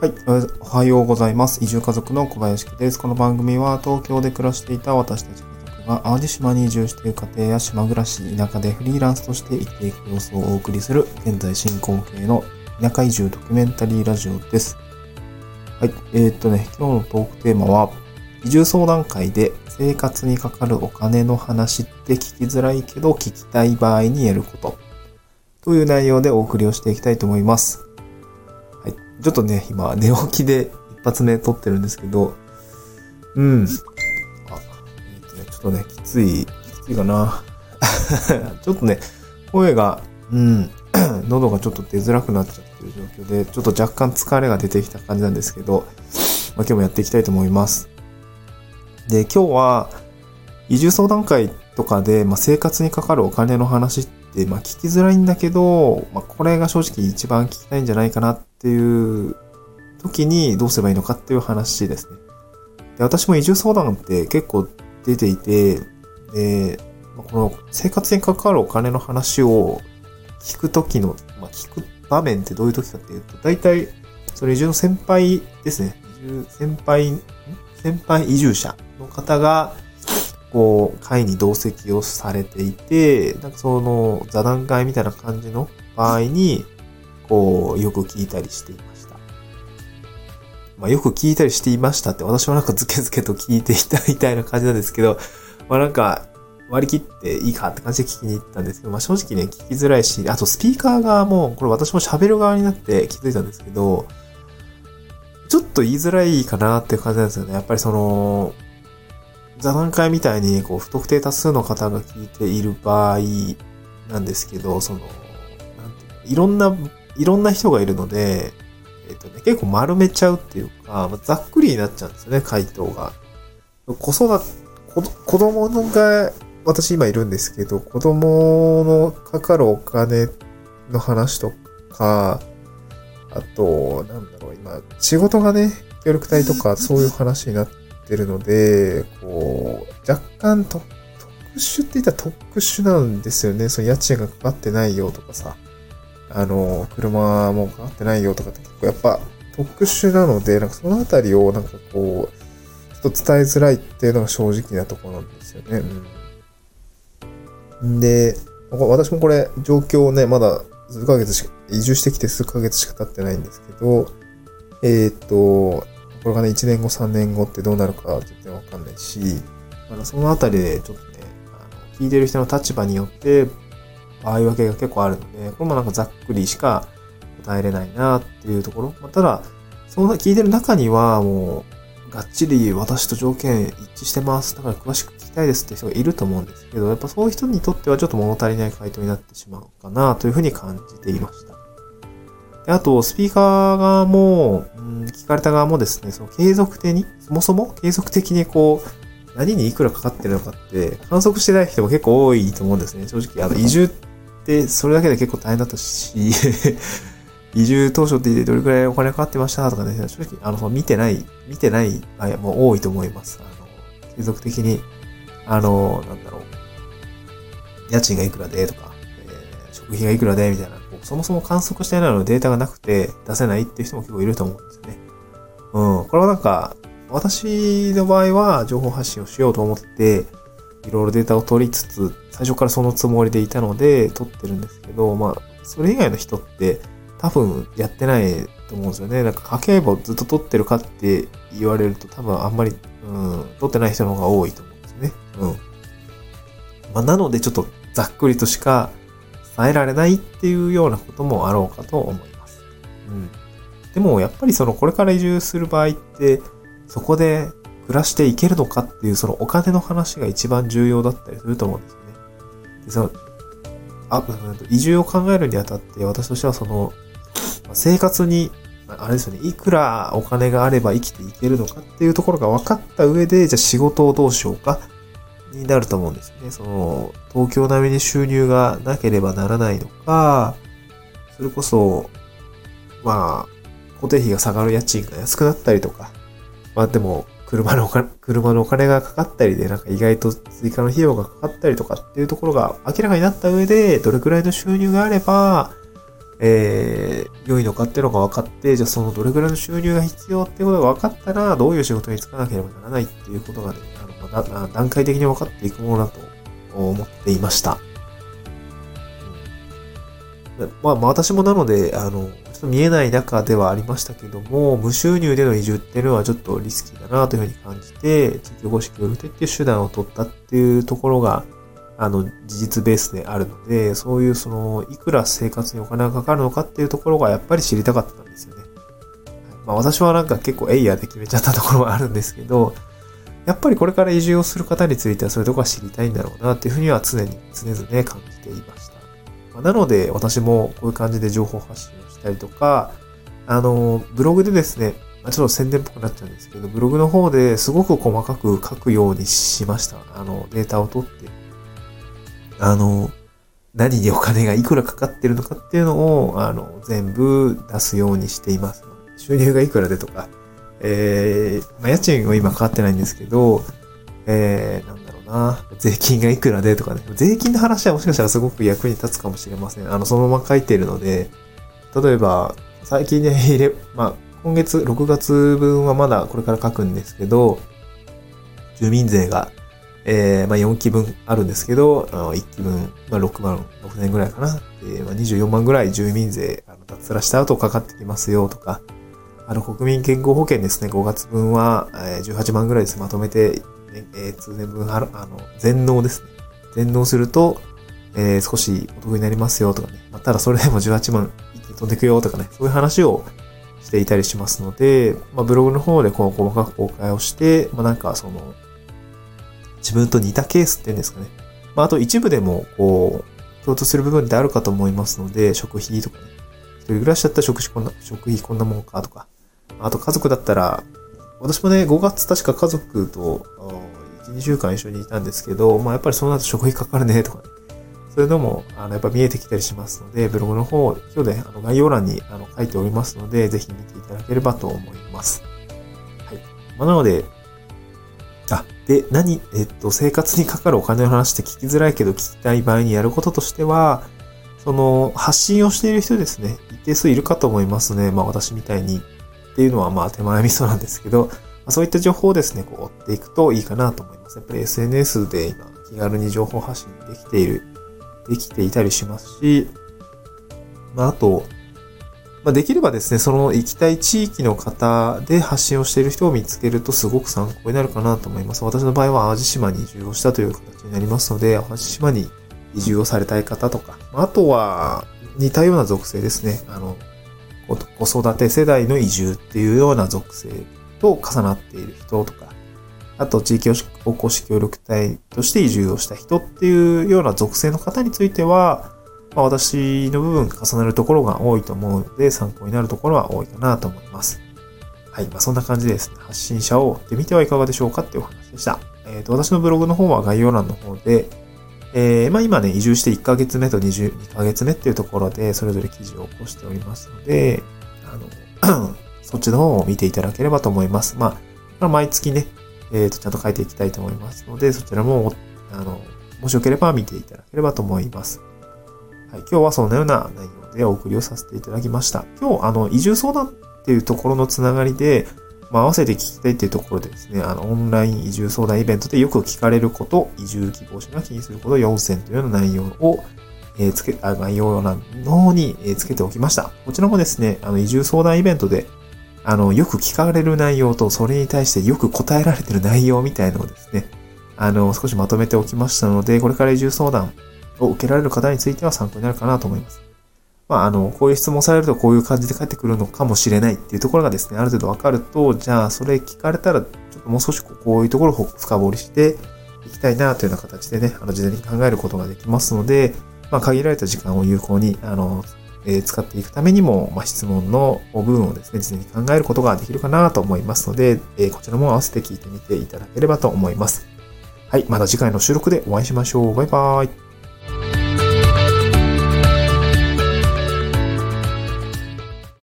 はい、おはようございます。移住家族の小林です。この番組は東京で暮らしていた私たち家族が淡路島に移住している家庭や島暮らし、田舎でフリーランスとして生きていく様子をお送りする現在進行形の田舎移住ドキュメンタリーラジオです。はい、えー、っとね、今日のトークテーマは移住相談会で生活にかかるお金の話って聞きづらいけど聞きたい場合にやることという内容でお送りをしていきたいと思います。ちょっとね、今、寝起きで一発目撮ってるんですけど、うん。あ、ちょっとね、きつい、きついかな。ちょっとね、声が、うん、喉がちょっと出づらくなっちゃってる状況で、ちょっと若干疲れが出てきた感じなんですけど、まあ、今日もやっていきたいと思います。で、今日は、移住相談会とかで、まあ、生活にかかるお金の話って、まあ、聞きづらいんだけど、まあ、これが正直一番聞きたいんじゃないかなっっていう時にどうすればいいのかっていう話ですね。で私も移住相談って結構出ていて、で、この生活に関わるお金の話を聞く時の、まあ、聞く場面ってどういう時かっていうと、大体、それ移住の先輩ですね。移住、先輩、先輩移住者の方が、こう、会に同席をされていて、なんかその座談会みたいな感じの場合に、こう、よく聞いたりしていました。まあ、よく聞いたりしていましたって、私はなんかズケズケと聞いていたみたいな感じなんですけど、まあなんか、割り切っていいかって感じで聞きに行ったんですけど、まあ正直ね、聞きづらいし、あとスピーカー側も、これ私も喋る側になって気づいたんですけど、ちょっと言いづらいかなっていう感じなんですよね。やっぱりその、座談会みたいに、こう、不特定多数の方が聞いている場合なんですけど、その、なんていうか、いろんな、いろんな人がいるので、えっ、とね、結構丸めちゃうっていうか、まあざっくりになっちゃうんですよね、回答が。子育て、子子供のが、私今いるんですけど、子供のかかるお金の話とか、あと、なんだろう、今、仕事がね、協力隊とかそういう話になってるので、こう、若干と特殊って言ったら特殊なんですよね。その家賃がかかってないよとかさ、あの、車もかかってないよとかって結構やっぱ特殊なので、なんかそのあたりをなんかこう、ちょっと伝えづらいっていうのが正直なところなんですよね。うん。で、私もこれ状況ね、まだ数ヶ月しか、移住してきて数ヶ月しか経ってないんですけど、えーっと、これがね、1年後、3年後ってどうなるか全然わかんないし、あのそのあたりでちょっとね、あの聞いてる人の立場によって、場合分けが結構あるので、これもなんかざっくりしか答えれないなっていうところ。まあ、ただ、そんな聞いてる中にはもう、がっちり私と条件一致してます。だから詳しく聞きたいですって人がいると思うんですけど、やっぱそういう人にとってはちょっと物足りない回答になってしまうかなというふうに感じていました。であと、スピーカー側も、うん、聞かれた側もですね、その継続的に、そもそも継続的にこう、何にいくらかかってるのかって、観測してない人も結構多いと思うんですね。正直、あの、移住ってそれだけで結構大変だったし、移住当初ってどれくらいお金かかってましたとかね、正直、あの、その見てない、見てない場合も多いと思います。あの、継続的に、あの、なんだろう、家賃がいくらでとか、えー食費がいくらでみたいな、こうそもそも観測してないのでデータがなくて出せないっていう人も結構いると思うんですよね。うん。これはなんか、私の場合は情報発信をしようと思って、いろいろデータを取りつつ、最初からそのつもりでいたので、取ってるんですけど、まあ、それ以外の人って、多分やってないと思うんですよね。なんか家計簿ずっと取ってるかって言われると多分あんまり、うん、取ってない人の方が多いと思うんですね。うん。まあ、なのでちょっとざっくりとしか伝えられないっていうようなこともあろうかと思います。うん。でもやっぱりそのこれから移住する場合って、そこで暮らしていけるのかっていうそのお金の話が一番重要だったりすると思うんですよね。でそのあ、うん移住を考えるにあたって私としてはその生活に、あれですよね、いくらお金があれば生きていけるのかっていうところが分かった上で、じゃあ仕事をどうしようかになると思うんですよね。その、東京並みに収入がなければならないのか、それこそ、まあ、固定費が下がる家賃が安くなったりとか、まあでも、車のお金、車のお金がかかったりで、なんか意外と追加の費用がかかったりとかっていうところが明らかになった上で、どれくらいの収入があれば、えー、良いのかっていうのが分かって、じゃあそのどれぐらいの収入が必要っていうことが分かったら、どういう仕事に就かなければならないっていうことがね、あの、ま段階的に分かっていくものだと思っていました。まあ、まあ、私もなので、あの、ちょっと見えない中ではありましたけども、無収入での移住っていうのはちょっとリスキーだなというふうに感じて、地域保護士協力っていう手段を取ったっていうところが、あの、事実ベースであるので、そういうその、いくら生活にお金がかかるのかっていうところがやっぱり知りたかったんですよね。まあ私はなんか結構エイヤーで決めちゃったところはあるんですけど、やっぱりこれから移住をする方についてはそういうところは知りたいんだろうなっていうふうには常に常々感じていました。なので、私もこういう感じで情報発信をたりとか、あの、ブログでですね、ちょっと宣伝っぽくなっちゃうんですけど、ブログの方ですごく細かく書くようにしました。あの、データを取って、あの、何にお金がいくらかかってるのかっていうのを、あの、全部出すようにしています。収入がいくらでとか、えー、まあ、家賃は今かかってないんですけど、えー、なんだろうな、税金がいくらでとかね、税金の話はもしかしたらすごく役に立つかもしれません。あの、そのまま書いてるので、例えば、最近で 入れ、まあ、今月、6月分はまだこれから書くんですけど、住民税が、えー、まあ4期分あるんですけど、あの1期分、まあ6万6年ぐらいかな。えー、まあ、24万ぐらい住民税、あの脱サラした後かかってきますよとか、あの国民健康保険ですね、5月分は、えー、18万ぐらいです。まとめて、えー、通年分あの、全納ですね。全納すると、えー、少しお得になりますよとかね。まあ、ただそれでも18万飛んでくよとかね。そういう話をしていたりしますので、まあ、ブログの方でこう細かく公開をして、まあ、なんかその、自分と似たケースっていうんですかね。まあ、あと一部でも、こう、共通する部分ってあるかと思いますので、食費とかね。一人暮らしだったら食費こんな、食費こんなもんかとか。あと家族だったら、私もね、5月確か家族と1、2週間一緒にいたんですけど、まあやっぱりそうなると食費かかるねとかね。そういうのも、あの、やっぱ見えてきたりしますので、ブログの方、今日ね、あの、概要欄にあの書いておりますので、ぜひ見ていただければと思います。はい。まあ、なので、あ、で、何、えっと、生活にかかるお金の話って聞きづらいけど聞きたい場合にやることとしては、その、発信をしている人ですね、一定数いるかと思いますね。まあ私みたいに。っていうのはまあ手前味噌なんですけど、まあ、そういった情報をですね、こう追っていくといいかなと思います。やっぱり SNS で今気軽に情報発信できている、できていたりしますし、まああと、まあ、できればですね、その行きたい地域の方で発信をしている人を見つけるとすごく参考になるかなと思います。私の場合は淡路島に移住をしたという形になりますので、淡路島に移住をされたい方とか、あとは似たような属性ですね。あの、子育て世代の移住っていうような属性と重なっている人とか、あと地域おこし協力隊として移住をした人っていうような属性の方については、まあ、私の部分重なるところが多いと思うので参考になるところは多いかなと思います。はい。まあ、そんな感じでですね、発信者を追ってみてはいかがでしょうかっていうお話でした。えっ、ー、と、私のブログの方は概要欄の方で、えー、まあ今ね、移住して1ヶ月目と22ヶ月目っていうところで、それぞれ記事を起こしておりますので、あの、そっちの方を見ていただければと思います。まあ、毎月ね、えっ、ー、と、ちゃんと書いていきたいと思いますので、そちらも、あの、もしよければ見ていただければと思います。はい、今日はそのような内容でお送りをさせていただきました。今日、あの、移住相談っていうところのつながりで、まあ、合わせて聞きたいっていうところでですね、あの、オンライン移住相談イベントでよく聞かれること、移住希望者が気にすること4選というような内容を、えー、つけ、あ概要欄の方に、えー、つけておきました。こちらもですね、あの、移住相談イベントで、あの、よく聞かれる内容と、それに対してよく答えられてる内容みたいのをですね、あの、少しまとめておきましたので、これから移住相談を受けられる方については参考になるかなと思います。まあ、あの、こういう質問されるとこういう感じで返ってくるのかもしれないっていうところがですね、ある程度わかると、じゃあ、それ聞かれたら、ちょっともう少しこういうところを深掘りしていきたいなというような形でね、あの、事前に考えることができますので、まあ、限られた時間を有効に、あの、え、使っていくためにも、まあ、質問の部分をですね、事前に考えることができるかなと思いますので、えー、こちらも合わせて聞いてみていただければと思います。はい。また次回の収録でお会いしましょう。バイバーイ。